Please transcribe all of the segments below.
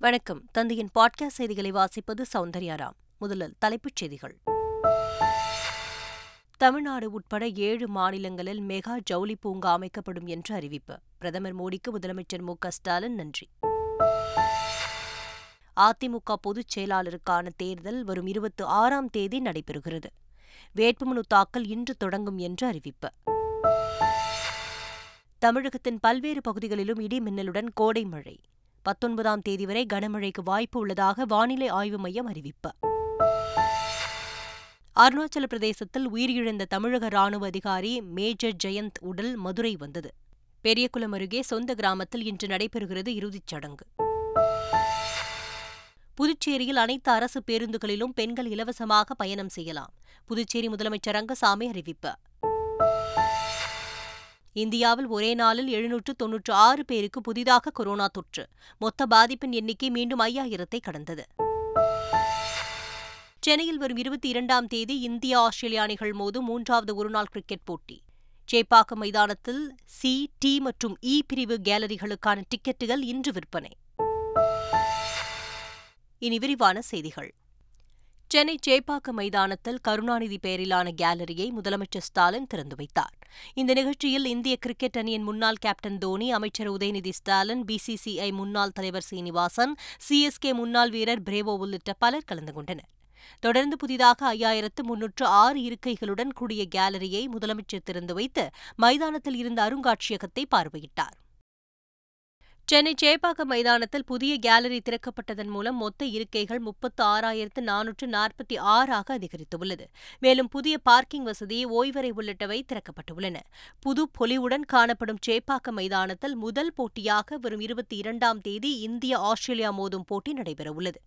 வணக்கம். தந்தையின் பாட்காஸ்ட் செய்திகளை வாசிப்பது சௌந்தர்யாராம் முதலில் தலைப்புச் செய்திகள். தமிழ்நாடு உட்பட ஏழு மாநிலங்களில் மெகா ஜவுளி பூங்கா அமைக்கப்படும் என்று அறிவிப்பு. பிரதமர் மோடிக்கு முதலமைச்சர் மு ஸ்டாலின் நன்றி. அதிமுக பொதுச் செயலாளருக்கான தேர்தல் வரும் இருபத்தி ஆறாம் தேதி நடைபெறுகிறது. வேட்புமனு தாக்கல் இன்று தொடங்கும் என்று அறிவிப்பு. தமிழகத்தின் பல்வேறு பகுதிகளிலும் இடி மின்னலுடன் கோடை மழை. பத்தொன்பதாம் தேதி வரை கனமழைக்கு வாய்ப்பு உள்ளதாக வானிலை ஆய்வு மையம் அறிவிப்பு. அருணாச்சல பிரதேசத்தில் உயிரிழந்த தமிழக ராணுவ அதிகாரி மேஜர் ஜெயந்த் உடல் மதுரை வந்தது. பெரியகுளம் அருகே சொந்த கிராமத்தில் இன்று நடைபெறுகிறது இறுதிச் சடங்கு. புதுச்சேரியில் அனைத்து அரசு பேருந்துகளிலும் பெண்கள் இலவசமாக பயணம் செய்யலாம். புதுச்சேரி முதலமைச்சர் ரங்கசாமி அறிவிப்பு. இந்தியாவில் ஒரே நாளில் எழுநூற்று தொன்னூற்று ஆறு பேருக்கு புதிதாக கொரோனா தொற்று. மொத்த பாதிப்பின் எண்ணிக்கை மீண்டும் ஐயாயிரத்தை கடந்தது. சென்னையில் வரும் இருபத்தி இரண்டாம் தேதி இந்தியா ஆஸ்திரேலிய அணிகள் மோதும் மூன்றாவது ஒருநாள் கிரிக்கெட் போட்டி. சேப்பாக்கம் மைதானத்தில் சி டி மற்றும் இ பிரிவு கேலரிகளுக்கான டிக்கெட்டுகள் இன்று விற்பனை. இனி விரிவான செய்திகள். சென்னை சேப்பாக்கம் மைதானத்தில் கருணாநிதி பெயரிலான கேலரியை முதலமைச்சர் ஸ்டாலின் திறந்து வைத்தார். இந்த நிகழ்ச்சியில் இந்திய கிரிக்கெட் அணியின் முன்னாள் கேப்டன் தோனி அமைச்சர் உதயநிதி ஸ்டாலின் பிசிசிஐ முன்னாள் தலைவர் சீனிவாசன் சிஎஸ்கே முன்னாள் வீரர் பிரேவோ உள்ளிட்ட பலர் கலந்து கொண்டனர். தொடர்ந்து புதிதாக ஐயாயிரத்து முன்னூற்று ஆறு இருக்கைகளுடன் கூடிய கேலரியை முதலமைச்சர் திறந்து வைத்து மைதானத்தில் இருந்த அருங்காட்சியகத்தை பார்வையிட்டார். சென்னை சேப்பாக்கம் மைதானத்தில் புதிய கேலரி திறக்கப்பட்டதன் மூலம் மொத்த இருக்கைகள் முப்பத்து ஆறாயிரத்து நானூற்று நாற்பத்தி ஆறாக அதிகரித்துள்ளது. மேலும் புதிய பார்க்கிங் வசதி ஓய்வறை உள்ளிட்டவை திறக்கப்பட்டுள்ளன. புது பொலிவுடன் காணப்படும் சேப்பாக்கம் மைதானத்தில் முதல் போட்டியாக வரும் இருபத்தி இரண்டாம் தேதி இந்தியா ஆஸ்திரேலியா மோதும் போட்டி நடைபெறவுள்ளது.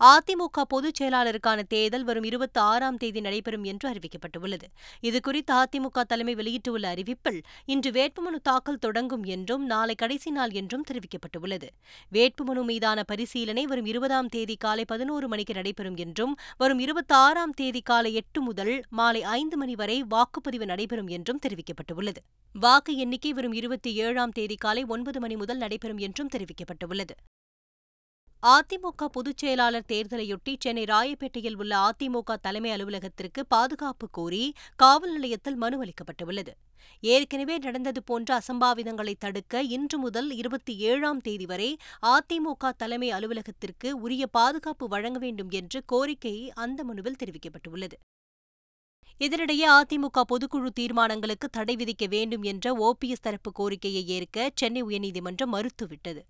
அதிமுக பொதுச் செயலாளருக்கான தேர்தல் வரும் இருபத்தி ஆறாம் தேதி நடைபெறும் என்று அறிவிக்கப்பட்டுள்ளது. இதுகுறித்து அதிமுக தலைமை வெளியிட்டுள்ள அறிவிப்பில் இன்று வேட்புமனு தாக்கல் தொடங்கும் என்றும் நாளை கடைசி நாள் என்றும் தெரிவிக்கப்பட்டுள்ளது. வேட்புமனு மீதான பரிசீலனை வரும் இருபதாம் தேதி காலை பதினோரு மணிக்கு நடைபெறும் என்றும் வரும் இருபத்தி ஆறாம் தேதி காலை எட்டு முதல் மாலை ஐந்து மணி வரை வாக்குப்பதிவு நடைபெறும் என்றும் தெரிவிக்கப்பட்டுள்ளது. வாக்கு எண்ணிக்கை வரும் இருபத்தி ஏழாம் தேதி காலை ஒன்பது மணி முதல் நடைபெறும் என்றும் தெரிவிக்கப்பட்டுள்ளது. அதிமுக பொதுச் செயலாளர் தேர்தலையொட்டி சென்னை ராயப்பேட்டையில் உள்ள அதிமுக தலைமை அலுவலகத்திற்கு பாதுகாப்பு கோரி காவல் நிலையத்தில் மனு அளிக்கப்பட்டுள்ளது. ஏற்கனவே நடந்தது போன்ற அசம்பாவிதங்களை தடுக்க இன்று முதல் இருபத்தி ஏழாம் தேதி வரை அதிமுக தலைமை அலுவலகத்திற்கு உரிய பாதுகாப்பு வழங்க வேண்டும் என்று கோரிக்கை அந்த மனுவில் தெரிவிக்கப்பட்டுள்ளது. இதனிடையே அதிமுக பொதுக்குழு தீர்மானங்களுக்கு தடை விதிக்க வேண்டும் என்ற ஓபிஎஸ் தரப்பு கோரிக்கையை ஏற்க சென்னை உயர்நீதிமன்றம் மறுத்துவிட்டது.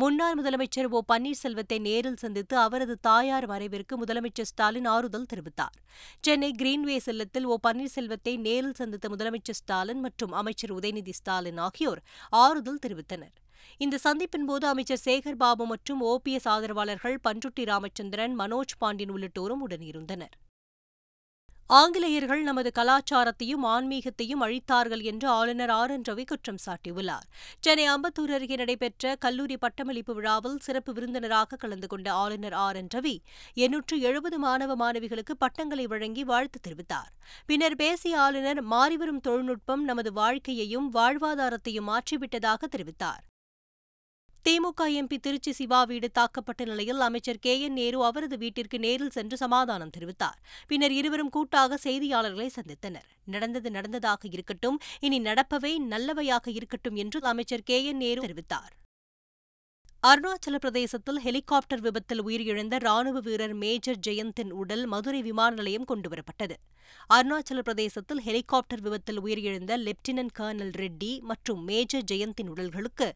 முன்னாள் முதலமைச்சர் ஓ பன்னீர்செல்வத்தை நேரில் சந்தித்து அவரது தாயார் மறைவிற்கு முதலமைச்சர் ஸ்டாலின் ஆறுதல் தெரிவித்தார். சென்னை கிரீன்வே செல்லத்தில் ஓ பன்னீர்செல்வத்தை நேரில் சந்தித்த முதலமைச்சர் ஸ்டாலின் மற்றும் அமைச்சர் உதயநிதி ஸ்டாலின் ஆகியோர் ஆறுதல் தெரிவித்தனர். இந்த சந்திப்பின் போது அமைச்சர் சேகர் பாபு மற்றும் ஓபிஎஸ் ஆதரவாளர்கள் பன்ருட்டி ராமச்சந்திரன் மனோஜ் பாண்டியன் உள்ளிட்டோரும் உடனிருந்தனர். ஆங்கிலேயர்கள் நமது கலாச்சாரத்தையும் ஆன்மீகத்தையும் அழித்தார்கள் என்று ஆளுநர் ஆர். என். ரவி குற்றம் சாட்டியுள்ளார். சென்னை அம்பத்தூர் அருகே நடைபெற்ற கல்லூரி பட்டமளிப்பு விழாவில் சிறப்பு விருந்தினராக கலந்து கொண்ட ஆளுநர் ஆர். என். ரவி எண்ணூற்று எழுபது மாணவ மாணவிகளுக்கு பட்டங்களை வழங்கி வாழ்த்து தெரிவித்தார். பின்னர் பேசிய ஆளுநர் மாறிவரும் தொழில்நுட்பம் நமது வாழ்க்கையையும் வாழ்வாதாரத்தையும் மாற்றிவிட்டதாக தெரிவித்தார். திமுக எம்பி திருச்சி சிவா வீடு தாக்கப்பட்ட நிலையில் அமைச்சர் கே என் நேரு அவரது வீட்டிற்கு நேரில் சென்று சமாதானம் தெரிவித்தார். பின்னர் இருவரும் கூட்டாக செய்தியாளர்களை சந்தித்தனர். நடந்தது நடந்ததாக இருக்கட்டும் இனி நடப்பவை நல்லவையாக இருக்கட்டும் என்று அமைச்சர் கே என் நேரு தெரிவித்தார். அருணாச்சல பிரதேசத்தில் ஹெலிகாப்டர் விபத்தில் உயிரிழந்த ராணுவ வீரர் மேஜர் ஜெயந்தின் உடல் மதுரை விமான நிலையம் கொண்டுவரப்பட்டது. அருணாச்சல பிரதேசத்தில் ஹெலிகாப்டர் விபத்தில் உயிரிழந்த லெப்டினன்ட் கர்னல் ரெட்டி மற்றும் மேஜர் ஜெயந்தின் உடல்களுக்கு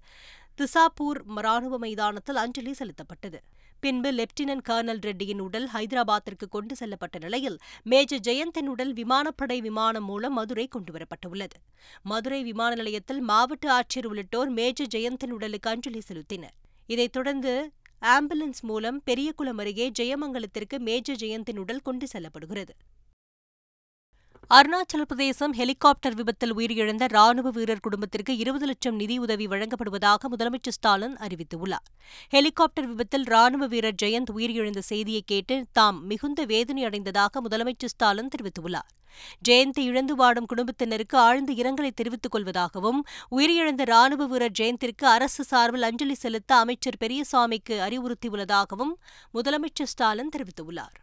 திசாப்பூர் ராணுவ மைதானத்தில் அஞ்சலி செலுத்தப்பட்டது. பின்பு லெப்டினன்ட் கர்னல் ரெட்டியின் உடல் ஹைதராபாத்திற்கு கொண்டு செல்லப்பட்ட நிலையில் மேஜர் ஜெயந்தின் உடல் விமானப்படை விமானம் மூலம் மதுரை கொண்டுவரப்பட்டுள்ளது மதுரை விமான நிலையத்தில் மாவட்ட ஆட்சியர் உள்ளிட்டோர் மேஜர் ஜெயந்தின் உடலுக்கு அஞ்சலி செலுத்தினர். இதைத் தொடர்ந்து ஆம்புலன்ஸ் மூலம் பெரியகுளம் அருகே ஜெயமங்கலத்திற்கு மேஜர் ஜெயந்தின் உடல் கொண்டு செல்லப்படுகிறது. அருணாச்சல பிரதேசம் ஹெலிகாப்டர் விபத்தில் உயிரிழந்த ராணுவ வீரர் குடும்பத்திற்கு இருபது லட்சம் நிதியுதவி வழங்கப்படுவதாக முதலமைச்சர் ஸ்டாலின் அறிவித்துள்ளார். ஹெலிகாப்டர் விபத்தில் ராணுவ வீரர் ஜெயந்த் உயிரிழந்த செய்தியை கேட்டு தாம் மிகுந்த வேதனை அடைந்ததாக முதலமைச்சர் ஸ்டாலின் தெரிவித்துள்ளார். ஜெயந்தை இழந்து வாடும் குடும்பத்தினருக்கு ஆழ்ந்த இரங்கலை தெரிவித்துக் கொள்வதாகவும் உயிரிழந்த ராணுவ வீரர் ஜெயந்திற்கு அரசு சார்பில் அஞ்சலி செலுத்த அமைச்சர் பெரியசாமிக்கு அறிவுறுத்தியுள்ளதாகவும் முதலமைச்சர் ஸ்டாலின் தெரிவித்துள்ளார்.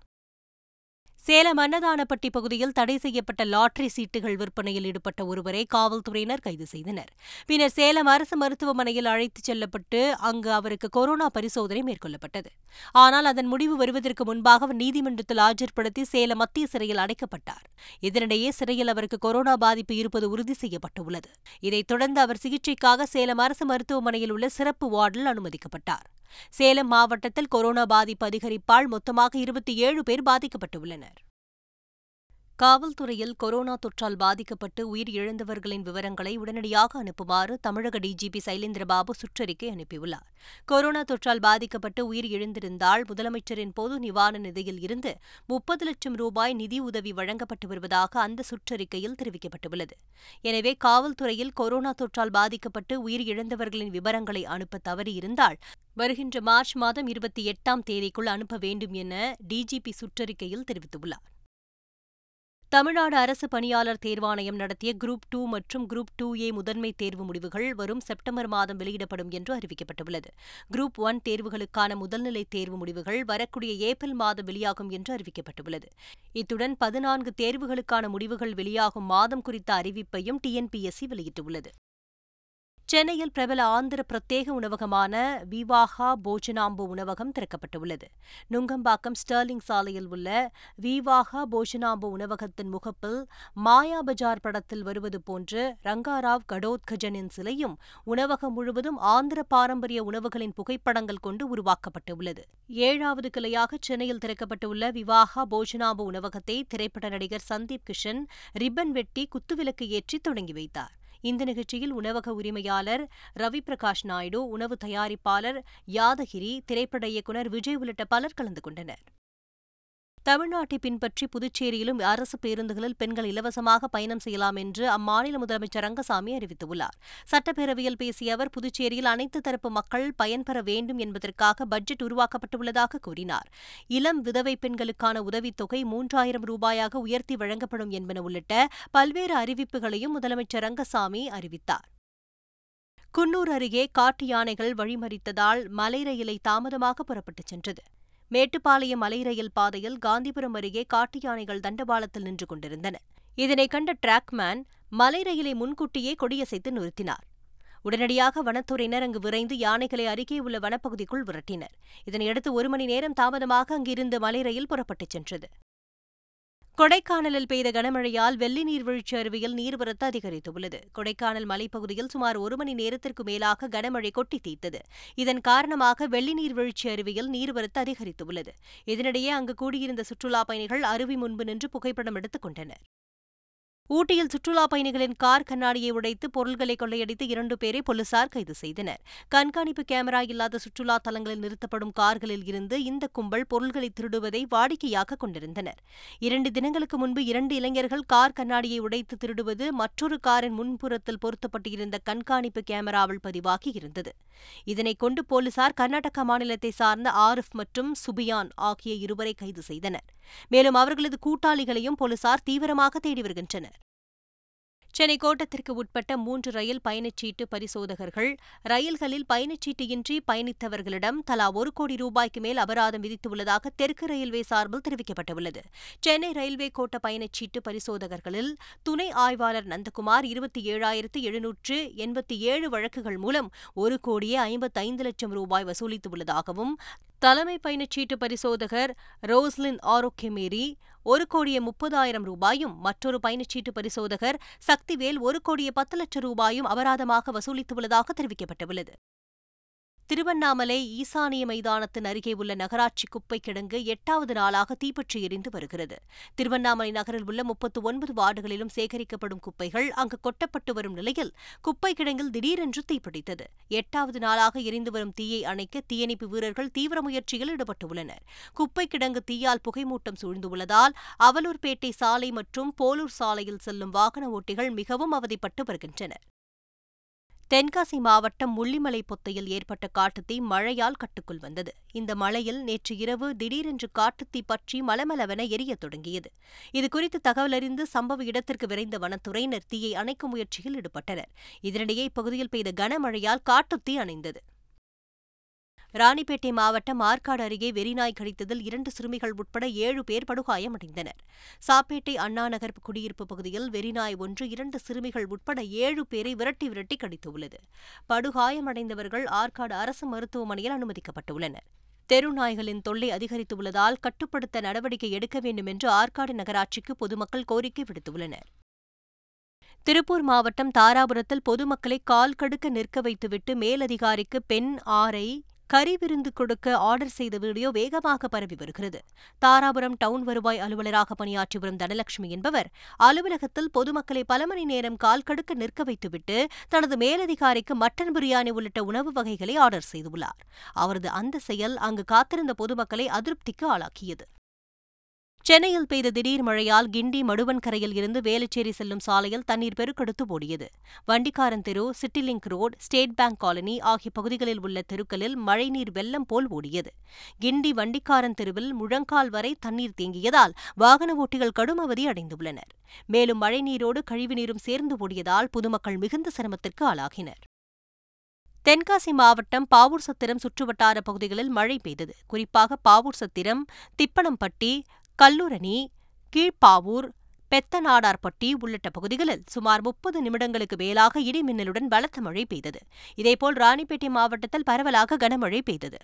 சேலம் அன்னதானப்பட்டி பகுதியில் தடை செய்யப்பட்ட லாட்டரி சீட்டுகள் விற்பனையில் ஈடுபட்ட ஒருவரை காவல்துறையினர் கைது செய்தனர். பின்னர் சேலம் அரசு மருத்துவமனையில் அழைத்துச் செல்லப்பட்டு அங்கு அவருக்கு கொரோனா பரிசோதனை மேற்கொள்ளப்பட்டது. ஆனால் அதன் முடிவு வருவதற்கு முன்பாக அவர் நீதிமன்றத்தில் ஆஜர்படுத்தி சேலம் மத்திய சிறையில் அடைக்கப்பட்டார். இதனிடையே சிறையில் அவருக்கு கொரோனா பாதிப்பு இருப்பது உறுதி செய்யப்பட்டுள்ளது. இதைத் தொடர்ந்து அவர் சிகிச்சைக்காக சேலம் அரசு மருத்துவமனையில் உள்ள சிறப்பு வார்டில் அனுமதிக்கப்பட்டார். சேலம் மாவட்டத்தில் கொரோனா பாதிப்பு அதிகரிப்பால் மொத்தமாக இருபத்தி ஏழு பேர் பாதிக்கப்பட்டுள்ளனர். காவல்துறையில் கொரோனா தொற்றால் பாதிக்கப்பட்டு உயிர் இழந்தவர்களின் விவரங்களை உடனடியாக அனுப்புமாறு தமிழக டிஜிபி சைலேந்திரபாபு சுற்றறிக்கை அனுப்பியுள்ளார். கொரோனா தொற்றால் பாதிக்கப்பட்டு உயிர் இழந்திருந்தால் முதலமைச்சரின் பொது நிவாரண நிதியில் இருந்து முப்பது லட்சம் ரூபாய் நிதி உதவி வழங்கப்பட்டு வருவதாக அந்த சுற்றறிக்கையில் தெரிவிக்கப்பட்டுள்ளது. எனவே காவல்துறையில் கொரோனா தொற்றால் பாதிக்கப்பட்டு உயிர் இழந்தவர்களின் விவரங்களை அனுப்ப தவறியிருந்தால் வருகின்ற மார்ச் மாதம் இருபத்தி எட்டாம் தேதிக்குள் அனுப்ப வேண்டும் என டிஜிபி சுற்றறிக்கையில் தெரிவித்துள்ளார். தமிழ்நாடு அரசு பணியாளர் தேர்வாணையம் நடத்திய குரூப் டூ மற்றும் குரூப் டூ ஏ முதன்மை தேர்வு முடிவுகள் வரும் செப்டம்பர் மாதம் வெளியிடப்படும் என்று அறிவிக்கப்பட்டுள்ளது. குரூப் ஒன் தேர்வுகளுக்கான முதல்நிலை தேர்வு முடிவுகள் வரக்கூடிய ஏப்ரல் மாதம் வெளியாகும் என்று அறிவிக்கப்பட்டுள்ளது. இத்துடன் பதினான்கு தேர்வுகளுக்கான முடிவுகள் வெளியாகும் மாதம் குறித்த அறிவிப்பையும் டிஎன்பிஎஸ்சி வெளியிட்டுள்ளது. சென்னையில் பிரபல ஆந்திர பிரத்யேக உணவகமான விவாகா போஜனாம்பு உணவகம் திறக்கப்பட்டுள்ளது. நுங்கம்பாக்கம் ஸ்டர்லிங் சாலையில் உள்ள விவாகா போஜனாம்பு உணவகத்தின் முகப்பில் மாயா பஜார் படத்தில் வருவது போன்று ரங்காராவ் கடோத்கஜனின் சிலையும் உணவகம் முழுவதும் ஆந்திர பாரம்பரிய உணவுகளின் புகைப்படங்கள் கொண்டு உருவாக்கப்பட்டுள்ளது. ஏழாவது கிளையாக சென்னையில் திறக்கப்பட்டுள்ள விவாகா போஜனாம்பு உணவகத்தை திரைப்பட நடிகர் சந்தீப் கிஷன் ரிப்பன் வெட்டி குத்துவிளக்கு ஏற்றி தொடங்கி வைத்தார். இந்த நிகழ்ச்சியில் உணவக உரிமையாளர் ரவி பிரகாஷ் நாயுடு உணவு தயாரிப்பாளர் யாதகிரி திரைப்பட இயக்குநர் விஜய் உள்ளிட்ட பலர் கலந்து கொண்டனர். தமிழ்நாட்டை பின்பற்றி புதுச்சேரியிலும் அரசு பேருந்துகளில் பெண்கள் இலவசமாக பயணம் செய்யலாம் என்று அம்மாநில முதலமைச்சர் ரங்கசாமி அறிவித்துள்ளார். சட்டப்பேரவையில் பேசிய அவர் புதுச்சேரியில் அனைத்து தரப்பு மக்கள் பயன்பெற வேண்டும் என்பதற்காக பட்ஜெட் உருவாக்கப்பட்டுள்ளதாக கூறினார். இளம் விதவை பெண்களுக்கான உதவித்தொகை மூன்றாயிரம் ரூபாயாக உயர்த்தி வழங்கப்படும் என்பன உள்ளிட்ட பல்வேறு அறிவிப்புகளையும் முதலமைச்சர் ரங்கசாமி அறிவித்தார். குன்னூர் அருகே காட்டு யானைகள் வழிமறித்ததால் மலை ரயிலை தாமதமாக புறப்பட்டுச் சென்றது. மேட்டுப்பாளையம் மலை ரயில் பாதையில் காந்திபுரம் அருகே காட்டு யானைகள் தண்டவாளத்தில் நின்று கொண்டிருந்தன. இதனை கண்ட டிராக்மேன் மலை ரயிலை முன்கூட்டியே கொடியசைத்து நிறுத்தினார். உடனடியாக வனத்துறையினர் அங்கு விரைந்து யானைகளை அருகே உள்ள வனப்பகுதிக்குள் விரட்டினர். இதனையடுத்து ஒரு மணி நேரம் தாமதமாக அங்கிருந்து மலை ரயில் புறப்பட்டுச் சென்றது. கொடைக்கானலில் பெய்த கனமழையால் வெள்ளி நீர்வீழ்ச்சி அருவியில் நீர்வரத்து அதிகரித்துள்ளது. கொடைக்கானல் மலைப்பகுதியில் சுமார் ஒரு மணி நேரத்திற்கு மேலாக கனமழை கொட்டி தீர்த்தது. இதன் காரணமாக வெள்ளி நீர்வீழ்ச்சி அருவியில் நீர்வரத்து அதிகரித்துள்ளது. இதனிடையே அங்கு கூடியிருந்த சுற்றுலாப் பயணிகள் அருவி முன்பு நின்று புகைப்படம் எடுத்துக் கொண்டனர். ஊட்டியில் சுற்றுலாப் பயணிகளின் கார் கண்ணாடியை உடைத்து பொருள்களை கொள்ளையடித்து இரண்டு பேரை போலீசார் கைது செய்தனர். கண்காணிப்பு கேமரா இல்லாத சுற்றுலா தலங்களில் நிறுத்தப்படும் கார்களில் இருந்து இந்த கும்பல் பொருள்களை திருடுவதை வாடிக்கையாக கொண்டிருந்தனர். இரண்டு தினங்களுக்கு முன்பு இரண்டு இளைஞர்கள் கார் கண்ணாடியை உடைத்து திருடுவது மற்றொரு காரின் முன்புறத்தில் பொருத்தப்பட்டிருந்த கண்காணிப்பு கேமராவில் பதிவாகி இருந்தது. இதனைக் கொண்டு போலீசார் கர்நாடக மாநிலத்தை சார்ந்த ஆரிஃப் மற்றும் சுபியான் ஆகிய இருவரை கைது செய்தனர். மேலும் அவர்களது கூட்டாளிகளையும் போலீசார் தீவிரமாக தேடி வருகின்றனர். சென்னை கோட்டத்திற்கு உட்பட்ட மூன்று ரயில் பயணச்சீட்டு பரிசோதகர்கள் ரயில்களில் பயணச்சீட்டு இன்றி பயணித்தவர்களிடம் தலா ஒரு கோடி ரூபாய்க்கு மேல் அபராதம் விதித்துள்ளதாக தெற்கு ரயில்வே சார்பில் தெரிவிக்கப்பட்டுள்ளது. சென்னை ரயில்வே கோட்ட பயணச்சீட்டு பரிசோதகர்களில் துணை ஆய்வாளர் நந்தகுமார் இருபத்தி ஏழாயிரத்து எழுநூற்று எண்பத்தி ஏழு வழக்குகள் மூலம் ஒரு கோடியே ஐம்பத்தைந்து லட்சம் ரூபாய் வசூலித்துள்ளதாகவும் தலைமை பயணச்சீட்டு பரிசோதகர் ரோஸ்லின் ஆரோக்கியமேரி ஒரு கோடியே முப்பதாயிரம் ரூபாயும் மற்றொரு பயணச்சீட்டு பரிசோதகர் சக்திவேல் ஒரு கோடியே பத்து லட்சம் ரூபாயும் அபராதமாக வசூலித்துள்ளதாக தெரிவிக்கப்பட்டுள்ளது. திருவண்ணாமலை ஈசானிய மைதானத்தின் அருகே உள்ள நகராட்சி குப்பை கிடங்கு எட்டாவது நாளாக தீப்பற்றி எரிந்து வருகிறது. திருவண்ணாமலை நகரில் உள்ள முப்பத்து ஒன்பது வார்டுகளிலும் சேகரிக்கப்படும் குப்பைகள் அங்கு கொட்டப்பட்டு வரும் நிலையில் குப்பை கிடங்கில் திடீரென்று தீப்பிடித்தது. எட்டாவது நாளாக எரிந்து வரும் தீயை அணைக்க தீயணைப்பு வீரர்கள் தீவிர முயற்சியில் ஈடுபட்டுள்ளனர். குப்பை கிடங்கு தீயால் புகைமூட்டம் சூழ்ந்துள்ளதால் அவலூர்பேட்டை சாலை மற்றும் போலூர் சாலையில் செல்லும் வாகன ஓட்டிகள் மிகவும் அவதிப்பட்டு வருகின்றனர். தென்காசி மாவட்டம் முள்ளிமலை பொத்தையில் ஏற்பட்ட காட்டுத்தீ மழையால் கட்டுக்குள் வந்தது. இந்த மழையில் நேற்று இரவு திடீரென்று காட்டுத்தீ பற்றி மலமளவென எரியத் தொடங்கியது. இதுகுறித்து தகவல் அறிந்து சம்பவ இடத்திற்கு விரைந்த வனத்துறையினர் தீயை அணைக்கும் முயற்சியில் ஈடுபட்டனர். இதனிடையே இப்பகுதியில் பெய்த கனமழையால் காட்டுத்தீ அணைந்தது. ராணிப்பேட்டை மாவட்டம் ஆற்காடு அருகே வெறிநாய் கடித்ததில் இரண்டு சிறுமிகள் உட்பட ஏழு பேர் படுகாயமடைந்தனர். சாப்பேட்டை அண்ணாநகர் குடியிருப்பு பகுதியில் வெறிநாய் ஒன்று இரண்டு சிறுமிகள் உட்பட ஏழு பேரை விரட்டி விரட்டி கடித்துள்ளது. படுகாயமடைந்தவர்கள் ஆற்காடு அரசு மருத்துவமனையில் அனுமதிக்கப்பட்டுள்ளனர். தெரு நாய்களின் தொல்லை அதிகரித்துள்ளதால் கட்டுப்படுத்த நடவடிக்கை எடுக்க வேண்டும் என்று ஆற்காடு நகராட்சிக்கு பொதுமக்கள் கோரிக்கை விடுத்துள்ளனர். திருப்பூர் மாவட்டம் தாராபுரத்தில் பொதுமக்களை கால் கடுக்க நிற்க வைத்துவிட்டு மேலதிகாரிக்கு பெண் ஆரை கறி விருந்து கொடுக்க ஆர்டர் செய்த வீடியோ வேகமாக பரவி வருகிறது. தாராபுரம் டவுன் வருவாய் அலுவலராக பணியாற்றி வரும் தனலட்சுமி என்பவர் அலுவலகத்தில் பொதுமக்களை பல மணி நேரம் கால் கடுக்க நிற்க வைத்துவிட்டு தனது மேலதிகாரிக்கு மட்டன் பிரியாணி உள்ளிட்ட உணவு வகைகளை ஆர்டர் செய்துள்ளார். அவரது அந்த செயல் அங்கு காத்திருந்த பொதுமக்களை அதிருப்திக்கு ஆளாக்கியது. சென்னையில் பெய்த திடீர் மழையால் கிண்டி மடுவன்கரையில் இருந்து வேலுச்சேரி செல்லும் சாலையில் தண்ணீர் பெருக்கெடுத்து ஓடியது. வண்டிக்காரன் தெரு Citilink road State Bank colony ஆகிய பகுதிகளில் உள்ள தெருக்களில் மழைநீர் வெள்ளம் போல் ஓடியது. கிண்டி வண்டிக்காரன் தெருவில் முழங்கால் வரை தண்ணீர் தேங்கியதால் வாகன ஓட்டிகள் கடும் அவதி அடைந்துள்ளனர். மேலும் மழைநீரோடு கழிவுநீரும் சேர்ந்து ஓடியதால் பொதுமக்கள் மிகுந்த சிரமத்திற்கு ஆளாகினர். தென்காசி மாவட்டம் பாவூர் சத்திரம் சுற்றுவட்டார பகுதிகளில் மழை பெய்தது. குறிப்பாக பாவூர் சத்திரம் திப்பனம்பட்டி கல்லூரணி கீழ்ப்பாவூர் பெத்தநாடார்பட்டி உள்ளிட்ட பகுதிகளில் சுமார் முப்பது நிமிடங்களுக்கு மேலாக இடிமின்னலுடன் பலத்த மழை பெய்தது. இதேபோல் ராணிப்பேட்டை மாவட்டத்தில் பரவலாக கனமழை பெய்தது.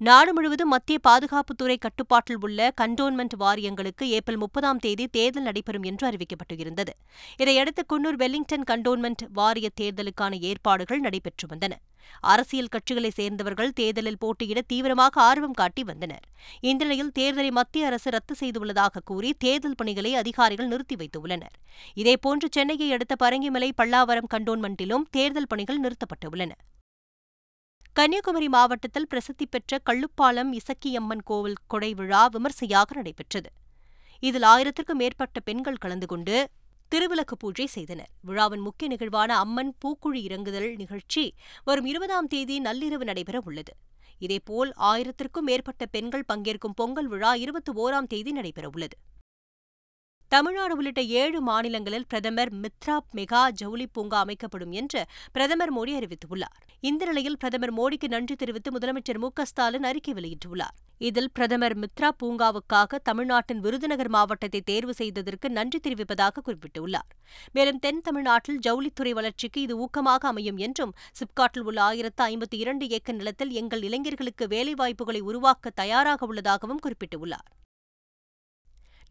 நாடு முழுவதும் மத்திய பாதுகாப்புத்துறை கட்டுப்பாட்டில் உள்ள கண்டோன்மெண்ட் வாரியங்களுக்கு ஏப்ரல் முப்பதாம் தேதி தேர்தல் நடைபெறும் என்று அறிவிக்கப்பட்டிருந்தது. இதையடுத்து குன்னூர் வெல்லிங்டன் கண்டோன்மெண்ட் வாரிய தேர்தலுக்கான ஏற்பாடுகள் நடைபெற்று வந்தன. அரசியல் கட்சிகளைச் சேர்ந்தவர்கள் தேர்தலில் போட்டியிட தீவிரமாக ஆர்வம் காட்டி வந்தனர். இந்நிலையில் தேர்தலை மத்திய அரசு ரத்து செய்துள்ளதாக கூறி தேர்தல் பணிகளை அதிகாரிகள் நிறுத்தி வைத்துள்ளனர். இதேபோன்று சென்னையை அடுத்த பரங்கிமலை பல்லாவரம் கண்டோன்மெண்டிலும் தேர்தல் பணிகள் நிறுத்தப்பட்டுள்ளன கன்னியாகுமரி மாவட்டத்தில் பிரசித்தி பெற்ற கள்ளுப்பாலம் இசக்கியம்மன் கோவில் கொடை விழா விமர்சையாக நடைபெற்றது. இதில் ஆயிரத்திற்கும் மேற்பட்ட பெண்கள் கலந்து கொண்டு திருவிளக்கு பூஜை செய்தனர். விழாவின் முக்கிய நிகழ்வான அம்மன் பூக்குழி இறங்குதல் நிகழ்ச்சி வரும் இருபதாம் தேதி நள்ளிரவு நடைபெற உள்ளது. இதேபோல் ஆயிரத்திற்கும் மேற்பட்ட பெண்கள் பங்கேற்கும் பொங்கல் விழா இருபத்தி ஓராம் தேதி நடைபெறவுள்ளது தமிழ்நாடு உள்ளிட்ட ஏழு மாநிலங்களில் பிரதமர் மித்ரா மெகா ஜவுளி பூங்கா அமைக்கப்படும் என்று பிரதமர் மோடி அறிவித்துள்ளார். இந்த நிலையில் பிரதமர் மோடிக்கு நன்றி தெரிவித்து முதலமைச்சர் மு ஸ்டாலின் அறிக்கை வெளியிட்டுள்ளார். இதில் பிரதமர் மித்ரா பூங்காவுக்காக தமிழ்நாட்டின் விருதுநகர் மாவட்டத்தை தேர்வு செய்ததற்கு நன்றி தெரிவிப்பதாக குறிப்பிட்டுள்ளார். மேலும் தென் தமிழ்நாட்டில் ஜவுளித்துறை வளர்ச்சிக்கு இது ஊக்கமாக அமையும் என்றும் சிப்காட்டில் உள்ள ஆயிரத்து ஐம்பத்தி இரண்டு ஏக்கர் நிலத்தில் எங்கள் இளைஞர்களுக்கு வேலைவாய்ப்புகளை உருவாக்க தயாராக உள்ளதாகவும் குறிப்பிட்டுள்ளார்.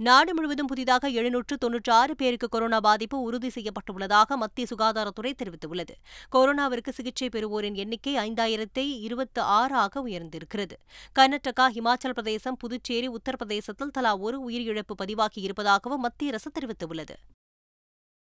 நாடு முழுவதும் புதிதாக எழுநூற்று தொன்னூற்றி ஆறு பேருக்கு கொரோனா பாதிப்பு உறுதி செய்யப்பட்டுள்ளதாக மத்திய சுகாதாரத்துறை தெரிவித்துள்ளது. கொரோனாவிற்கு சிகிச்சை பெறுவோரின் எண்ணிக்கை ஐந்தாயிரத்தை இருபத்தி ஆறாக உயர்ந்திருக்கிறது. கர்நாடகா இமாச்சல பிரதேசம் புதுச்சேரி உத்தரப்பிரதேசத்தில் தலா ஒரு உயிரிழப்பு பதிவாகி இருப்பதாகவும் மத்திய அரசு தெரிவித்துள்ளது.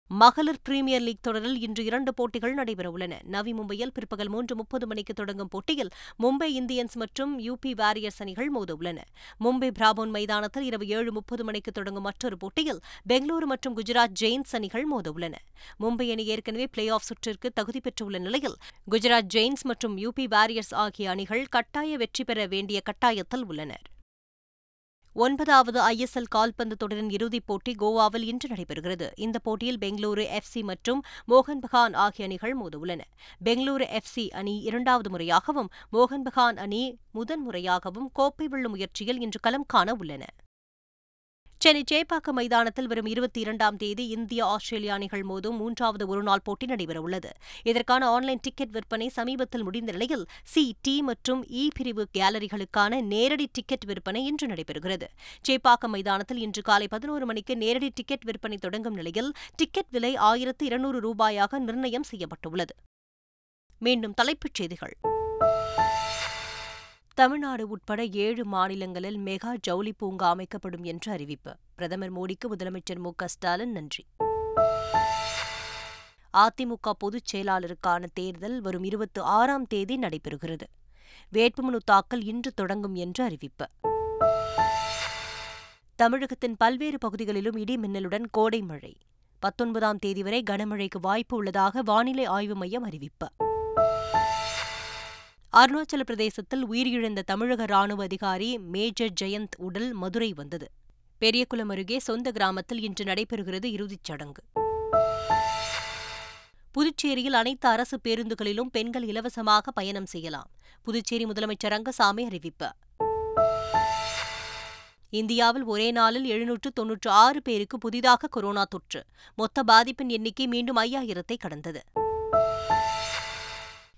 மகளிர் பிரீமியர் லீக் தொடரில் இன்று இரண்டு போட்டிகள் நடைபெறவுள்ளன. நவி மும்பையில் பிற்பகல் மூன்று முப்பது மணிக்கு தொடங்கும் போட்டியில் மும்பை இந்தியன்ஸ் மற்றும் யூபி வாரியர்ஸ் அணிகள் மோதவுள்ளன. மும்பை பிராபோன் மைதானத்தில் இரவு ஏழு முப்பது மணிக்கு தொடங்கும் மற்றொரு போட்டியில் பெங்களூரு மற்றும் குஜராத் ஜெயின்ஸ் அணிகள் மோதவுள்ளன. மும்பை அணி ஏற்கனவே பிளே ஆஃப் சுற்றிற்கு தகுதி பெற்றுள்ள நிலையில் குஜராத் ஜெயின்ஸ் மற்றும் யூபி வாரியர்ஸ் ஆகிய அணிகள் கட்டாய வெற்றி பெற வேண்டிய கட்டாயத்தில் உள்ளனர். ஒன்பதாவது ஐஎஸ்எல் கால்பந்து தொடரின் இறுதிப் போட்டி கோவாவில் இன்று நடைபெறுகிறது. இந்த போட்டியில் பெங்களூரு எஃப் சி மற்றும் மோகன் பகான் ஆகிய அணிகள் மோதவுள்ளன பெங்களூரு எஃப் சி அணி இரண்டாவது முறையாகவும் மோகன் பகான் அணி முதன்முறையாகவும் கோப்பை வெல்லும் முயற்சியில் இன்று களம் காண உள்ளன. சென்னை சேப்பாக்கம் மைதானத்தில் வரும் இருபத்தி இரண்டாம் தேதி இந்திய ஆஸ்திரேலிய அணிகள் மோதும் மூன்றாவது ஒருநாள் போட்டி நடைபெறவுள்ளது. இதற்கான ஆன்லைன் டிக்கெட் விற்பனை சமீபத்தில் முடிந்த நிலையில் சி டி மற்றும் இ பிரிவு கேலரிகளுக்கான நேரடி டிக்கெட் விற்பனை இன்று நடைபெறுகிறது. சேப்பாக்கம் மைதானத்தில் இன்று காலை பதினோரு மணிக்கு நேரடி டிக்கெட் விற்பனை தொடங்கும் நிலையில் டிக்கெட் விலை ஆயிரத்து இருநூறு ரூபாயாக நிர்ணயம் செய்யப்பட்டுள்ளது. மீண்டும் தலைப்புச் செய்திகள். தமிழ்நாடு உட்பட ஏழு மாநிலங்களில் மெகா ஜவுளி பூங்கா அமைக்கப்படும் என்று அறிவிப்பு. பிரதமர் மோடிக்கு முதலமைச்சர் மு ஸ்டாலின் நன்றி. அதிமுக பொதுச் செயலாளருக்கான தேர்தல் வரும் இருபத்தி ஆறாம் தேதி நடைபெறுகிறது. வேட்புமனு தாக்கல் இன்று தொடங்கும் என்று அறிவிப்பு. தமிழகத்தின் பல்வேறு பகுதிகளிலும் இடி மின்னலுடன் கோடை மழை. பத்தொன்பதாம் தேதி வரை கனமழைக்கு வாய்ப்பு உள்ளதாக வானிலை ஆய்வு மையம் அறிவிப்பு. அருணாச்சல பிரதேசத்தில் உயிரிழந்த தமிழக ராணுவ அதிகாரி மேஜர் ஜெயந்த் உடல் மதுரை வந்தது. பெரியகுளம் அருகே சொந்த கிராமத்தில் இன்று நடைபெறுகிறது இறுதிச் சடங்கு. புதுச்சேரியில் அனைத்து அரசு பேருந்துகளிலும் பெண்கள் இலவசமாக பயணம் செய்யலாம். புதுச்சேரி முதலமைச்சர் ரங்கசாமி அறிவிப்பு. இந்தியாவில் ஒரே நாளில் எழுநூற்று தொன்னூற்று ஆறு பேருக்கு புதிதாக கொரோனா தொற்று. மொத்த பாதிப்பின் எண்ணிக்கை மீண்டும் ஐயாயிரத்தை கடந்தது.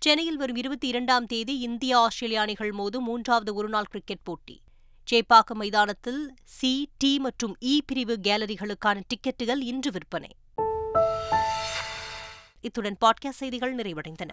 சென்னையில் வரும் இருபத்தி இரண்டாம் தேதி இந்தியா ஆஸ்திரேலிய அணிகள் மோதும் மூன்றாவது ஒருநாள் கிரிக்கெட் போட்டி. சேப்பாக்கம் மைதானத்தில் சி டி மற்றும் இ பிரிவு கேலரிகளுக்கான டிக்கெட்டுகள் இன்று விற்பனை. இத்துடன் பாட்காஸ்ட் செய்திகள் நிறைவடைந்தன.